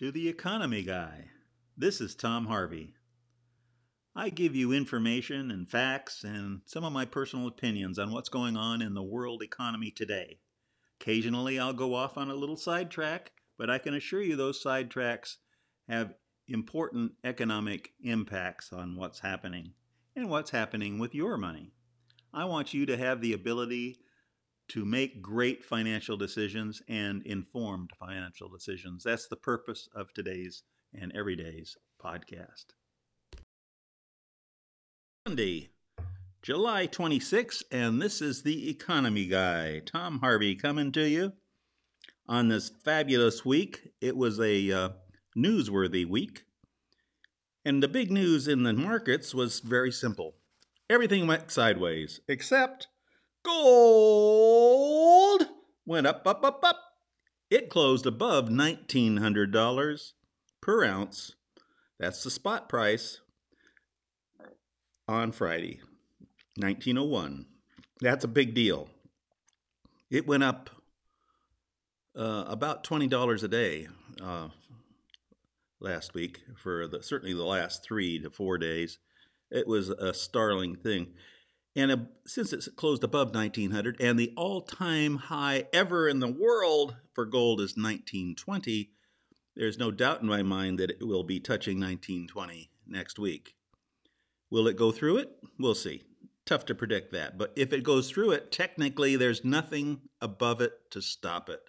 to the Economy Guy. This is Tom Harvey. I give you information and facts and some of my personal opinions on what's going on in the world economy today. Occasionally I'll go off on a little sidetrack, but I can assure you those sidetracks have important economic impacts on what's happening and what's happening with your money. I want you to have the ability to make great financial decisions and informed financial decisions. That's the purpose of today's and everyday's podcast. Monday, July 26, and this is the Economy Guy. Tom Harvey coming to you on this fabulous week. It was a uh, newsworthy week. And the big news in the markets was very simple everything went sideways, except Gold went up, up, up, up. It closed above $1,900 per ounce. That's the spot price on Friday, 1901. That's a big deal. It went up uh, about $20 a day uh, last week for the, certainly the last three to four days. It was a startling thing. And uh, since it's closed above 1900 and the all time high ever in the world for gold is 1920, there's no doubt in my mind that it will be touching 1920 next week. Will it go through it? We'll see. Tough to predict that. But if it goes through it, technically there's nothing above it to stop it.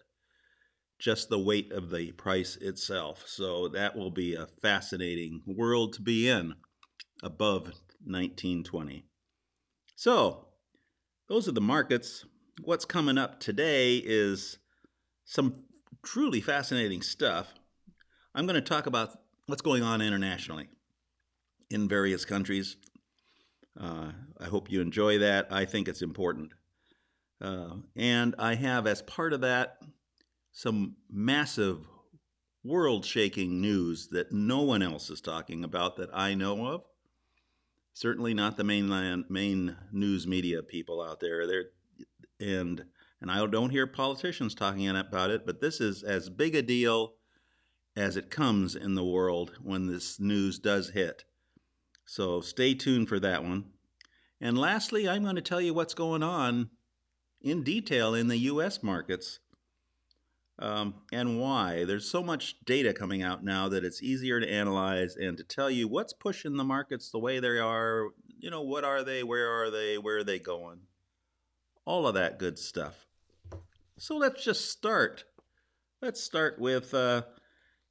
Just the weight of the price itself. So that will be a fascinating world to be in above 1920. So, those are the markets. What's coming up today is some truly fascinating stuff. I'm going to talk about what's going on internationally in various countries. Uh, I hope you enjoy that. I think it's important. Uh, and I have, as part of that, some massive world shaking news that no one else is talking about that I know of certainly not the mainland main news media people out there. There, and and I don't hear politicians talking about it, but this is as big a deal as it comes in the world when this news does hit. So stay tuned for that one. And lastly, I'm going to tell you what's going on in detail in the U.S. markets um, and why. There's so much data coming out now that it's easier to analyze and to tell you what's pushing the markets the way they are. You know, what are they? Where are they? Where are they going? All of that good stuff. So let's just start. Let's start with uh,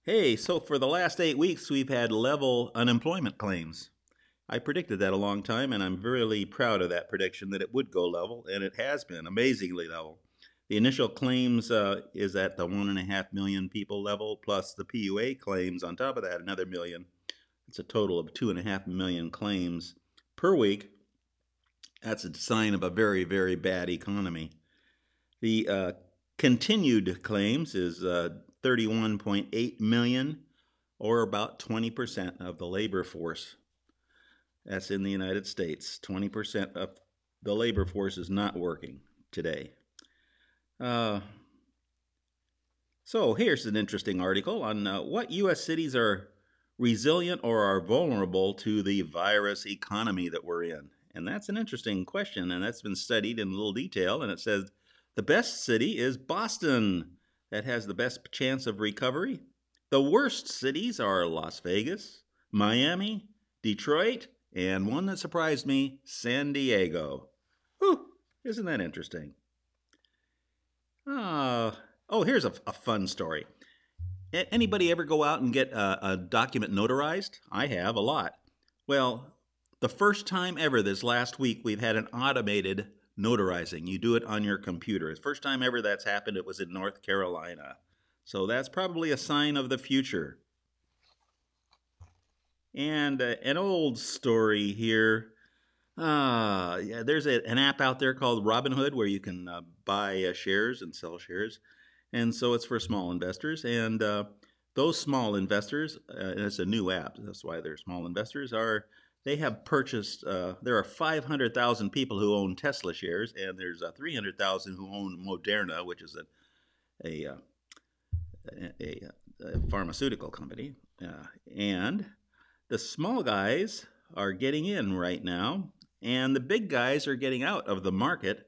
hey, so for the last eight weeks, we've had level unemployment claims. I predicted that a long time, and I'm really proud of that prediction that it would go level, and it has been amazingly level. The initial claims uh, is at the one and a half million people level, plus the PUA claims on top of that, another million. It's a total of two and a half million claims per week. That's a sign of a very, very bad economy. The uh, continued claims is uh, 31.8 million, or about 20% of the labor force. That's in the United States. 20% of the labor force is not working today. Uh, so here's an interesting article on uh, what U.S. cities are resilient or are vulnerable to the virus economy that we're in. And that's an interesting question, and that's been studied in a little detail. And it says the best city is Boston, that has the best chance of recovery. The worst cities are Las Vegas, Miami, Detroit, and one that surprised me, San Diego. Whew, isn't that interesting? Uh, oh, here's a, a fun story. Anybody ever go out and get a, a document notarized? I have a lot. Well, the first time ever this last week, we've had an automated notarizing. You do it on your computer. First time ever that's happened, it was in North Carolina. So that's probably a sign of the future. And uh, an old story here uh, yeah, there's a, an app out there called Robinhood where you can uh, buy uh, shares and sell shares. And so it's for small investors. And uh, those small investors, uh, and it's a new app, that's why they're small investors, are they have purchased, uh, there are 500,000 people who own Tesla shares, and there's 300,000 who own Moderna, which is a, a a, a pharmaceutical company, uh, and the small guys are getting in right now, and the big guys are getting out of the market.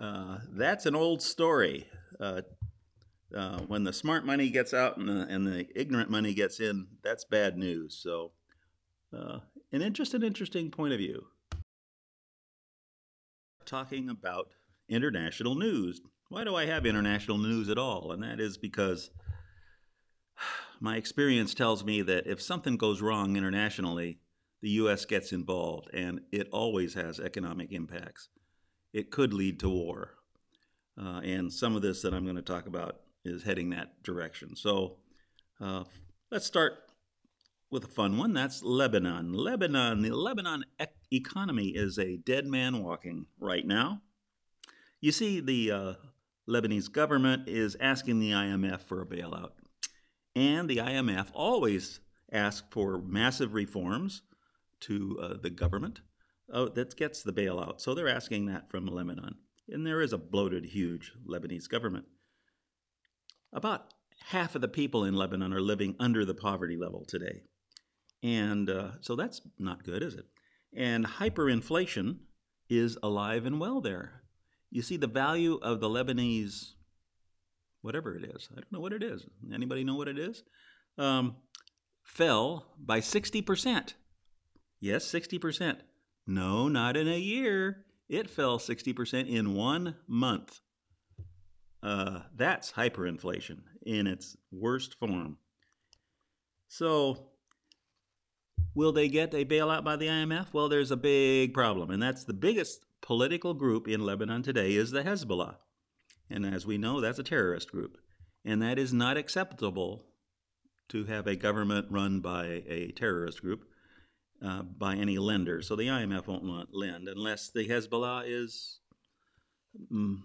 Uh, that's an old story. Uh, uh, when the smart money gets out and the, and the ignorant money gets in, that's bad news. So, uh, an interesting, interesting point of view. Talking about international news. Why do I have international news at all? And that is because my experience tells me that if something goes wrong internationally, the U.S. gets involved, and it always has economic impacts. It could lead to war. Uh, and some of this that I'm going to talk about is heading that direction. So uh, let's start with a fun one. That's Lebanon. Lebanon, the Lebanon e- economy is a dead man walking right now. You see, the uh, Lebanese government is asking the IMF for a bailout. And the IMF always asks for massive reforms to uh, the government uh, that gets the bailout. So they're asking that from Lebanon. And there is a bloated, huge Lebanese government. About half of the people in Lebanon are living under the poverty level today. And uh, so that's not good, is it? And hyperinflation is alive and well there. You see, the value of the Lebanese, whatever it is, I don't know what it is. Anybody know what it is? Um, fell by 60%. Yes, 60%. No, not in a year. It fell 60% in one month. Uh, that's hyperinflation in its worst form. So, will they get a bailout by the IMF? Well, there's a big problem, and that's the biggest political group in Lebanon today is the Hezbollah. And as we know, that's a terrorist group. And that is not acceptable to have a government run by a terrorist group uh, by any lender. So the IMF won't lend unless the Hezbollah is mm,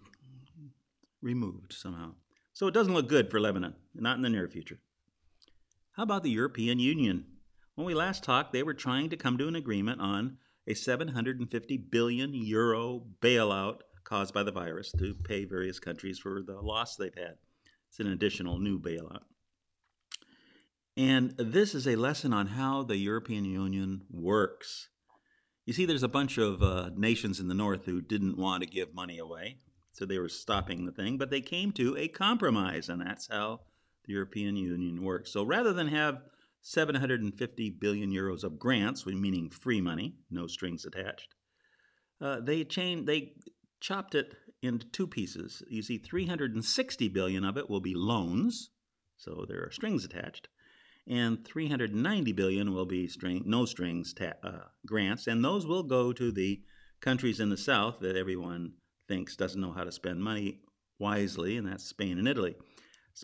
removed somehow. So it doesn't look good for Lebanon, not in the near future. How about the European Union? When we last talked, they were trying to come to an agreement on a 750 billion euro bailout caused by the virus to pay various countries for the loss they've had. It's an additional new bailout. And this is a lesson on how the European Union works. You see, there's a bunch of uh, nations in the north who didn't want to give money away, so they were stopping the thing, but they came to a compromise, and that's how the European Union works. So rather than have 750 billion euros of grants, meaning free money, no strings attached, uh, they chain, they chopped it into two pieces. You see, 360 billion of it will be loans, so there are strings attached, and 390 billion will be string, no strings ta- uh, grants, and those will go to the countries in the south that everyone thinks doesn't know how to spend money wisely, and that's Spain and Italy.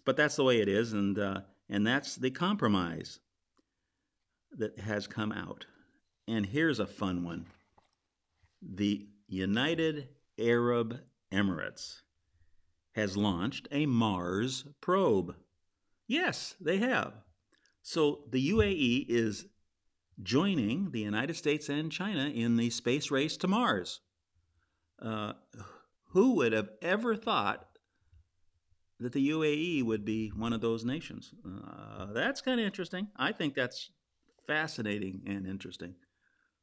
But that's the way it is, and uh, and that's the compromise that has come out. And here's a fun one: the United Arab Emirates has launched a Mars probe. Yes, they have. So the UAE is joining the United States and China in the space race to Mars. Uh, who would have ever thought that the UAE would be one of those nations? Uh, that's kind of interesting. I think that's fascinating and interesting.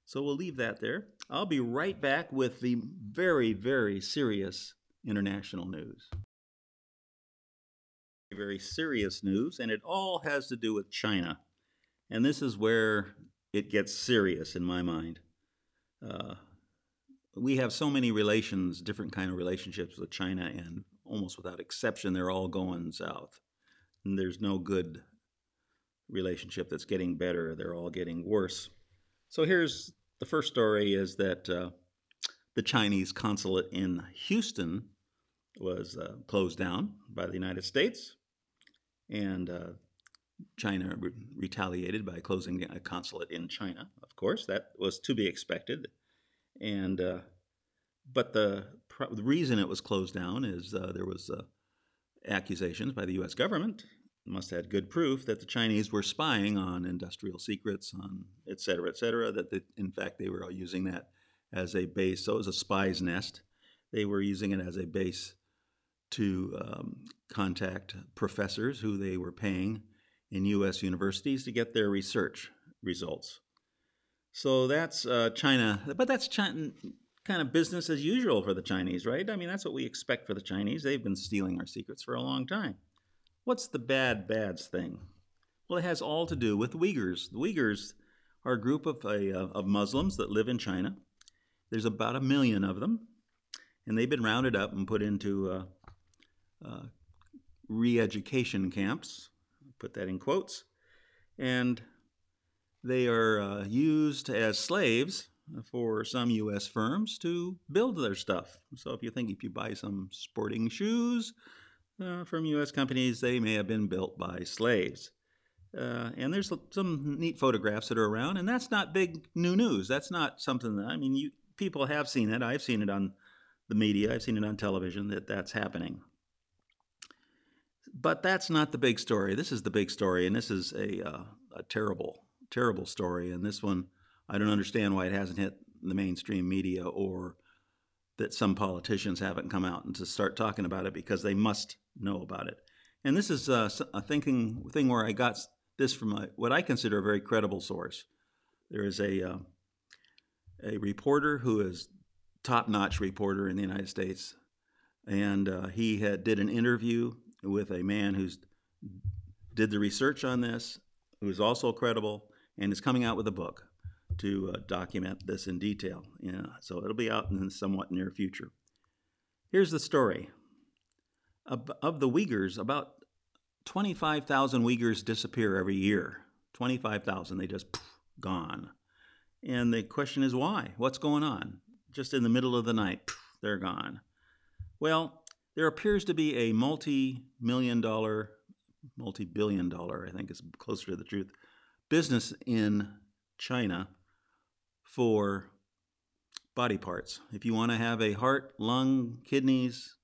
So we'll leave that there. I'll be right back with the very, very serious international news very serious news, and it all has to do with China. And this is where it gets serious in my mind. Uh, we have so many relations, different kind of relationships with China, and almost without exception, they're all going south. And there's no good relationship that's getting better. They're all getting worse. So here's the first story: is that uh, the Chinese consulate in Houston was uh, closed down by the United States and uh, China re- retaliated by closing a consulate in China. Of course, that was to be expected. And uh, but the, the reason it was closed down is uh, there was uh, accusations by the U.S. government must have had good proof that the Chinese were spying on industrial secrets, on et cetera, et cetera. That in fact they were using that as a base. So it was a spy's nest. They were using it as a base to um, contact professors who they were paying in U.S. universities to get their research results. So that's uh, China, but that's China, kind of business as usual for the Chinese, right? I mean, that's what we expect for the Chinese. They've been stealing our secrets for a long time. What's the bad, bads thing? Well, it has all to do with Uyghurs. The Uyghurs are a group of, uh, of Muslims that live in China. There's about a million of them, and they've been rounded up and put into uh, re education camps, put that in quotes, and they are uh, used as slaves for some U.S. firms to build their stuff. So if you think if you buy some sporting shoes uh, from U.S. companies, they may have been built by slaves. Uh, and there's some neat photographs that are around, and that's not big new news. That's not something that I mean, you people have seen it. I've seen it on the media. I've seen it on television that that's happening. But that's not the big story. This is the big story, and this is a uh, a terrible, terrible story. And this one I don't understand why it hasn't hit the mainstream media or that some politicians haven't come out and to start talking about it because they must know about it. And this is uh, a thinking thing where I got this from a, what I consider a very credible source. There is a uh, a reporter who is top-notch reporter in the United States, and uh, he had did an interview with a man who's did the research on this, who is also credible, and is coming out with a book to uh, document this in detail. Yeah, so it'll be out in the somewhat near future. Here's the story. Of, of the Uyghurs, about 25,000 Uyghurs disappear every year. 25,000, they just poof, gone. And the question is why? What's going on? Just in the middle of the night, poof, they're gone. Well, there appears to be a multi million dollar, multi billion dollar, I think is closer to the truth, business in China for body parts. If you want to have a heart, lung, kidneys,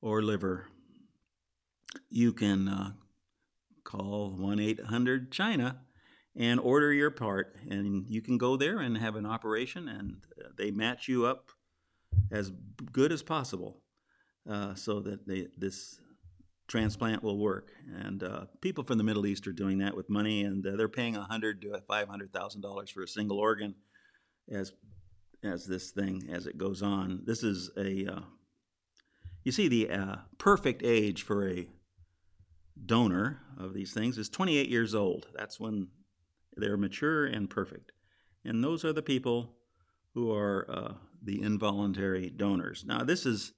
or liver, you can uh, call 1 800 China and order your part. And you can go there and have an operation, and uh, they match you up as good as possible uh, so that they, this transplant will work. And uh, people from the Middle East are doing that with money, and uh, they're paying a hundred to five hundred thousand dollars for a single organ, as as this thing as it goes on. This is a uh, you see the uh, perfect age for a donor of these things is 28 years old. That's when they're mature and perfect, and those are the people who are uh, the involuntary donors. Now this is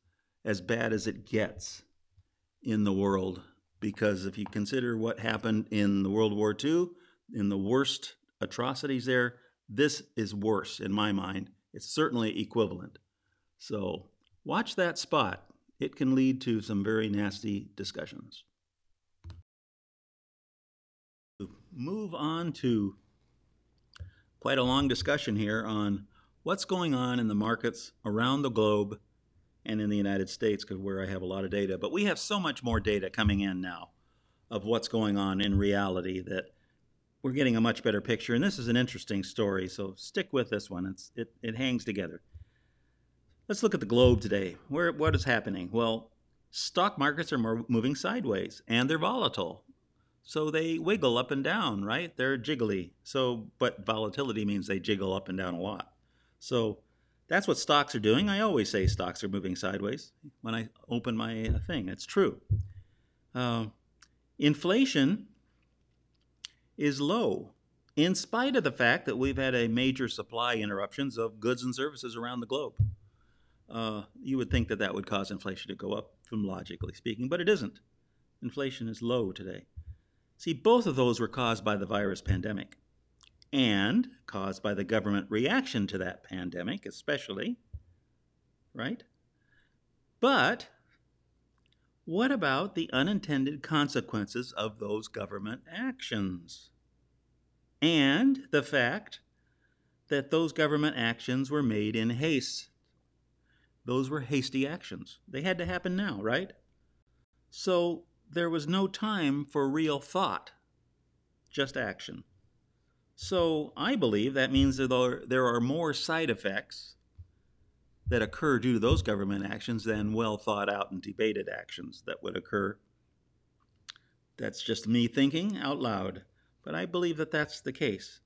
as bad as it gets in the world because if you consider what happened in the World War II, in the worst atrocities there, this is worse in my mind. It's certainly equivalent. So watch that spot. It can lead to some very nasty discussions. Move on to quite a long discussion here on what's going on in the markets around the globe and in the United States, because where I have a lot of data. But we have so much more data coming in now of what's going on in reality that we're getting a much better picture. And this is an interesting story, so stick with this one. It's, it, it hangs together. Let's look at the globe today. Where, what is happening? Well, stock markets are moving sideways and they're volatile. So they wiggle up and down, right? They're jiggly. So, but volatility means they jiggle up and down a lot. So that's what stocks are doing. I always say stocks are moving sideways when I open my uh, thing. It's true. Uh, inflation is low in spite of the fact that we've had a major supply interruptions of goods and services around the globe. Uh, you would think that that would cause inflation to go up, from logically speaking, but it isn't. Inflation is low today. See, both of those were caused by the virus pandemic and caused by the government reaction to that pandemic, especially, right? But what about the unintended consequences of those government actions? And the fact that those government actions were made in haste. Those were hasty actions. They had to happen now, right? So there was no time for real thought, just action. So I believe that means that there are more side effects that occur due to those government actions than well thought out and debated actions that would occur. That's just me thinking out loud, but I believe that that's the case.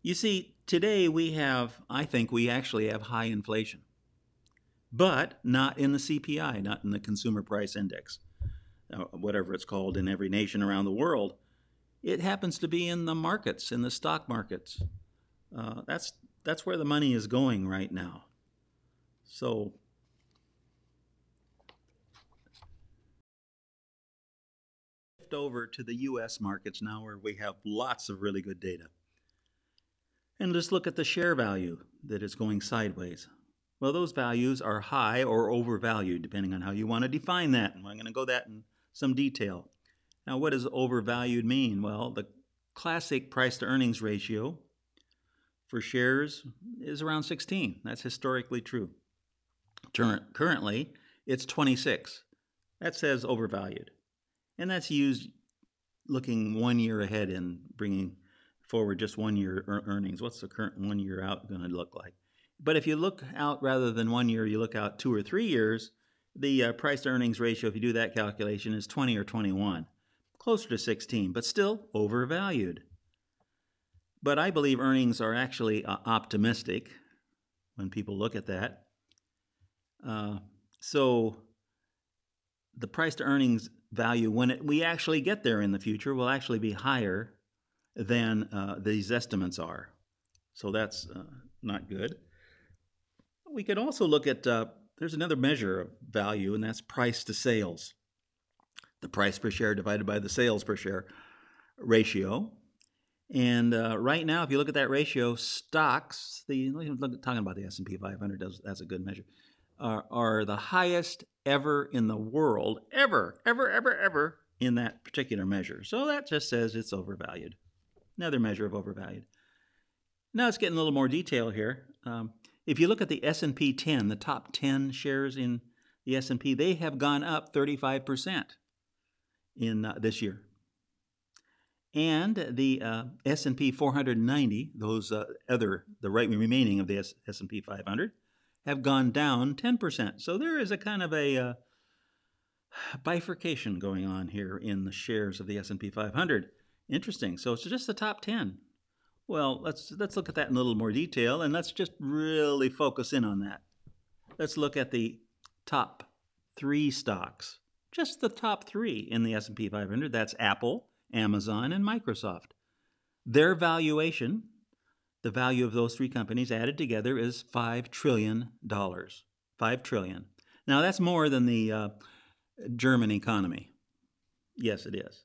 You see, today we have, I think we actually have high inflation, but not in the CPI, not in the Consumer Price Index, uh, whatever it's called in every nation around the world. It happens to be in the markets, in the stock markets. Uh, that's that's where the money is going right now. So shift over to the US markets now where we have lots of really good data. And just look at the share value that is going sideways. Well, those values are high or overvalued, depending on how you want to define that. And I'm going to go that in some detail. Now, what does overvalued mean? Well, the classic price to earnings ratio for shares is around 16. That's historically true. Currently, it's 26. That says overvalued. And that's used looking one year ahead and bringing forward just one year earnings. What's the current one year out going to look like? But if you look out rather than one year, you look out two or three years, the uh, price to earnings ratio, if you do that calculation, is 20 or 21, closer to 16, but still overvalued. But I believe earnings are actually uh, optimistic when people look at that. Uh, so the price to earnings value, when it, we actually get there in the future, will actually be higher than uh, these estimates are. So that's uh, not good. We could also look at uh, there's another measure of value, and that's price to sales. The price per share divided by the sales per share ratio. And uh, right now, if you look at that ratio, stocks, the talking about the S&P 500, does, that's a good measure, are, are the highest ever in the world, ever, ever, ever, ever in that particular measure. So that just says it's overvalued. Another measure of overvalued. Now it's getting a little more detail here. Um, if you look at the S&P 10, the top 10 shares in the S&P, they have gone up 35% in uh, this year. And the uh, S&P 490, those uh, other the right remaining of the S- S&P 500, have gone down 10%. So there is a kind of a uh, bifurcation going on here in the shares of the S&P 500. Interesting. So it's just the top 10. Well, let's let's look at that in a little more detail and let's just really focus in on that. Let's look at the top 3 stocks. Just the top 3 in the S&P 500. That's Apple, Amazon, and Microsoft. Their valuation, the value of those three companies added together is $5 trillion. 5 trillion. Now, that's more than the uh, German economy. Yes, it is.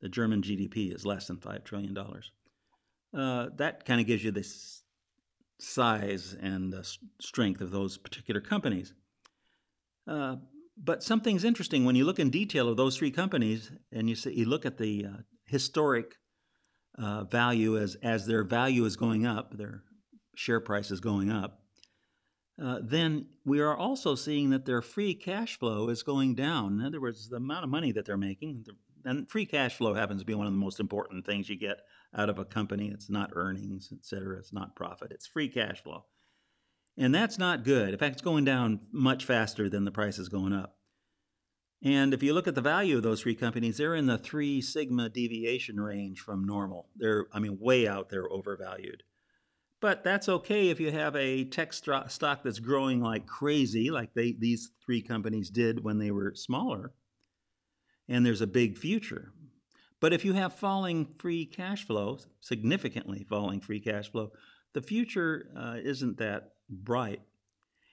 The German GDP is less than $5 trillion uh, that kind of gives you the size and the strength of those particular companies. But something's interesting when you look in detail of those three companies and you, see, you look at the uh, historic uh, value as, as their value is going up, their share price is going up, uh, then we are also seeing that their free cash flow is going down. In other words, the amount of money that they're making, and free cash flow happens to be one of the most important things you get out of a company. It's not earnings, et cetera. It's not profit. It's free cash flow. And that's not good. In fact, it's going down much faster than the price is going up. And if you look at the value of those three companies, they're in the three sigma deviation range from normal. They're, I mean, way out there overvalued. But that's okay if you have a tech stock that's growing like crazy, like they, these three companies did when they were smaller, and there's a big future. But if you have falling free cash flow, significantly falling free cash flow, the future uh, isn't that bright.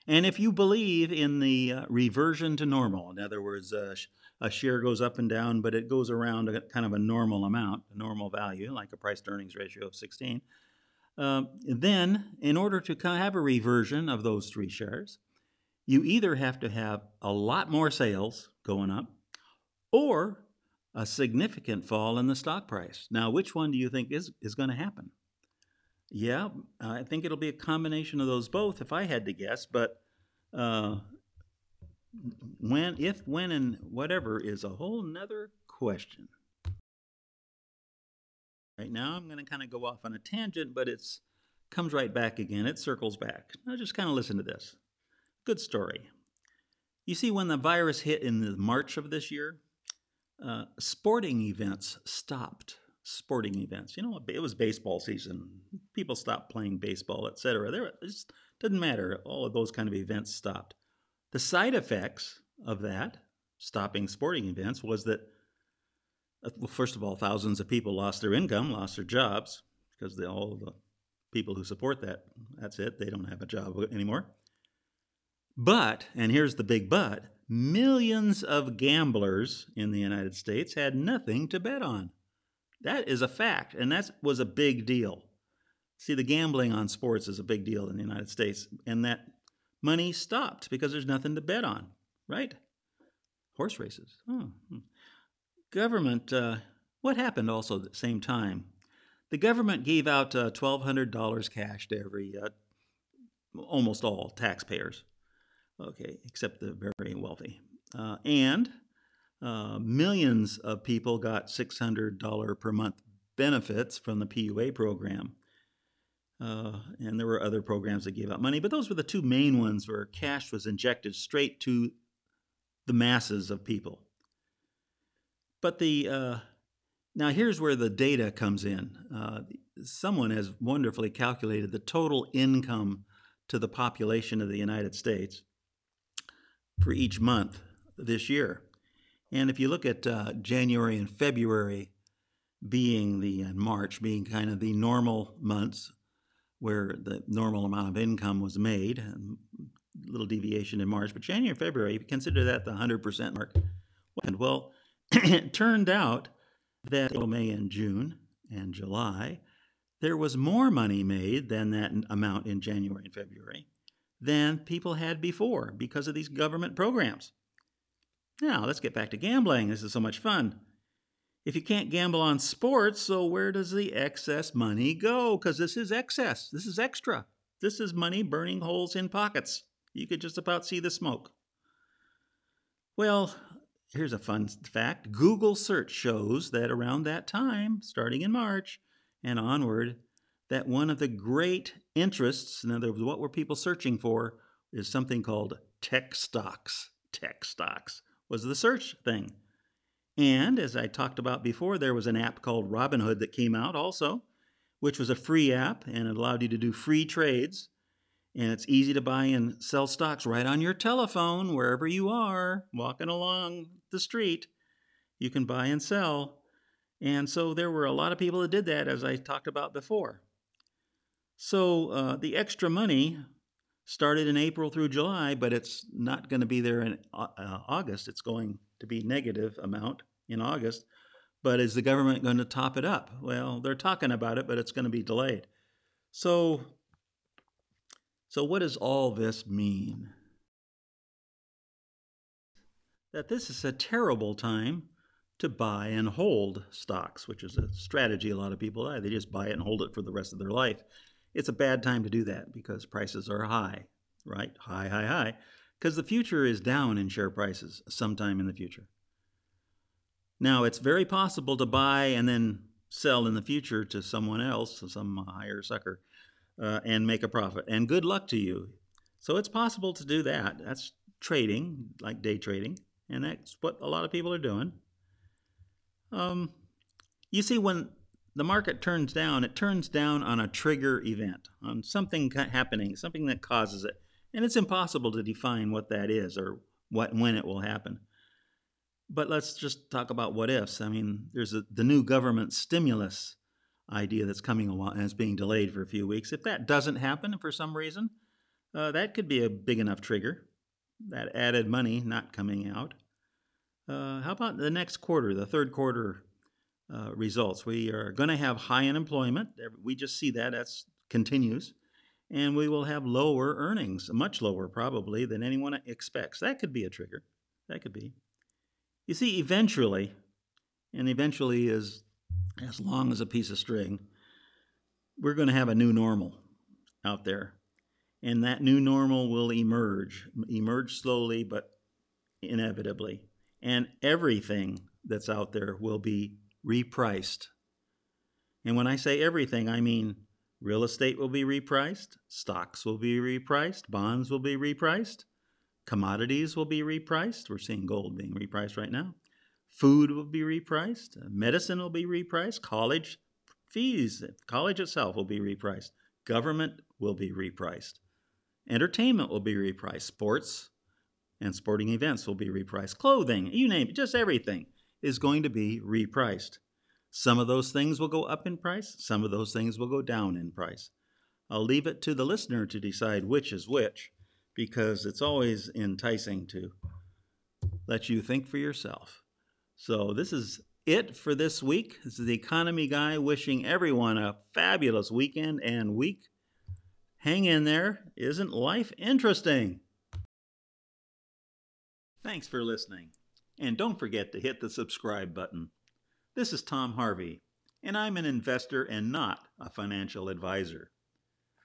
And if you believe in the uh, reversion to normal, in other words, uh, a share goes up and down, but it goes around a kind of a normal amount, a normal value, like a price to earnings ratio of 16, um, then in order to have a reversion of those three shares, you either have to have a lot more sales going up, or a significant fall in the stock price. Now, which one do you think is, is going to happen? Yeah, I think it'll be a combination of those both if I had to guess, but uh, when, if, when, and whatever is a whole nother question. Right now, I'm going to kind of go off on a tangent, but it's comes right back again. It circles back. Now, just kind of listen to this. Good story. You see, when the virus hit in the March of this year, uh, sporting events stopped. Sporting events, you know, it was baseball season. People stopped playing baseball, etc. There, it just didn't matter. All of those kind of events stopped. The side effects of that stopping sporting events was that, uh, well, first of all, thousands of people lost their income, lost their jobs because they, all the people who support that, that's it, they don't have a job anymore. But, and here's the big but, millions of gamblers in the United States had nothing to bet on. That is a fact, and that was a big deal. See, the gambling on sports is a big deal in the United States, and that money stopped because there's nothing to bet on, right? Horse races. Oh. Government, uh, what happened also at the same time? The government gave out uh, $1,200 cash to every, uh, almost all taxpayers okay, except the very wealthy. Uh, and uh, millions of people got $600 per month benefits from the PUA program. Uh, and there were other programs that gave out money, but those were the two main ones where cash was injected straight to the masses of people. But the uh, now here's where the data comes in. Uh, someone has wonderfully calculated the total income to the population of the United States for each month this year. And if you look at uh, January and February being the uh, March being kind of the normal months where the normal amount of income was made, a little deviation in March, but January and February, if you consider that the 100% mark. And well, it turned out that May and June and July, there was more money made than that amount in January and February than people had before because of these government programs. Now, let's get back to gambling. This is so much fun. If you can't gamble on sports, so where does the excess money go? Because this is excess. This is extra. This is money burning holes in pockets. You could just about see the smoke. Well, here's a fun fact Google search shows that around that time, starting in March and onward, that one of the great interests, in other words, what were people searching for, is something called tech stocks. Tech stocks was the search thing. And as I talked about before, there was an app called Robinhood that came out also, which was a free app and it allowed you to do free trades. And it's easy to buy and sell stocks right on your telephone, wherever you are, walking along the street. You can buy and sell. And so there were a lot of people that did that, as I talked about before. So uh, the extra money started in April through July, but it's not going to be there in uh, uh, August. It's going to be negative amount in August. But is the government going to top it up? Well, they're talking about it, but it's going to be delayed. So, so what does all this mean? That this is a terrible time to buy and hold stocks, which is a strategy a lot of people have. They just buy it and hold it for the rest of their life it's a bad time to do that because prices are high, right? High, high, high. Because the future is down in share prices sometime in the future. Now, it's very possible to buy and then sell in the future to someone else, to some higher sucker, uh, and make a profit. And good luck to you. So it's possible to do that. That's trading, like day trading, and that's what a lot of people are doing. Um, you see, when the market turns down, it turns down on a trigger event, on something happening, something that causes it. And it's impossible to define what that is or what when it will happen. But let's just talk about what ifs. I mean, there's a, the new government stimulus idea that's coming along and it's being delayed for a few weeks. If that doesn't happen for some reason, uh, that could be a big enough trigger. That added money not coming out. Uh, how about the next quarter, the third quarter uh, results. We are going to have high unemployment. We just see that that continues, and we will have lower earnings, much lower probably than anyone expects. That could be a trigger. That could be. You see, eventually, and eventually is as long as a piece of string, we're going to have a new normal out there. And that new normal will emerge, emerge slowly, but inevitably. And everything that's out there will be repriced. And when I say everything, I mean real estate will be repriced, stocks will be repriced, bonds will be repriced, Commodities will be repriced. We're seeing gold being repriced right now. Food will be repriced. Medicine will be repriced. College fees, college itself will be repriced. Government will be repriced. Entertainment will be repriced. Sports and sporting events will be repriced. Clothing, you name it, just everything is going to be repriced. Some of those things will go up in price, some of those things will go down in price. I'll leave it to the listener to decide which is which because it's always enticing to let you think for yourself. So, this is it for this week. This is the Economy Guy wishing everyone a fabulous weekend and week. Hang in there. Isn't life interesting? Thanks for listening. And don't forget to hit the subscribe button. This is Tom Harvey, and I'm an investor and not a financial advisor.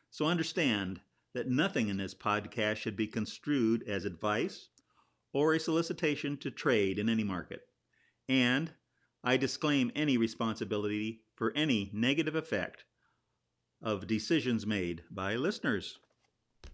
So understand that nothing in this podcast should be construed as advice or a solicitation to trade in any market. And I disclaim any responsibility for any negative effect of decisions made by listeners.